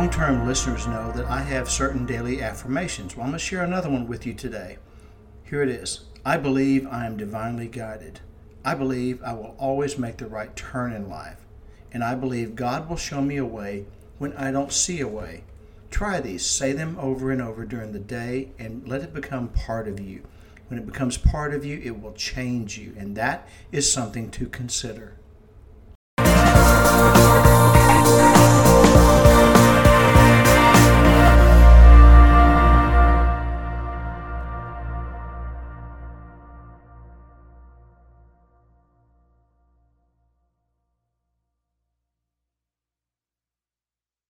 Long-term listeners know that I have certain daily affirmations. Well, I'm going to share another one with you today. Here it is I believe I am divinely guided. I believe I will always make the right turn in life. And I believe God will show me a way when I don't see a way. Try these, say them over and over during the day, and let it become part of you. When it becomes part of you, it will change you, and that is something to consider.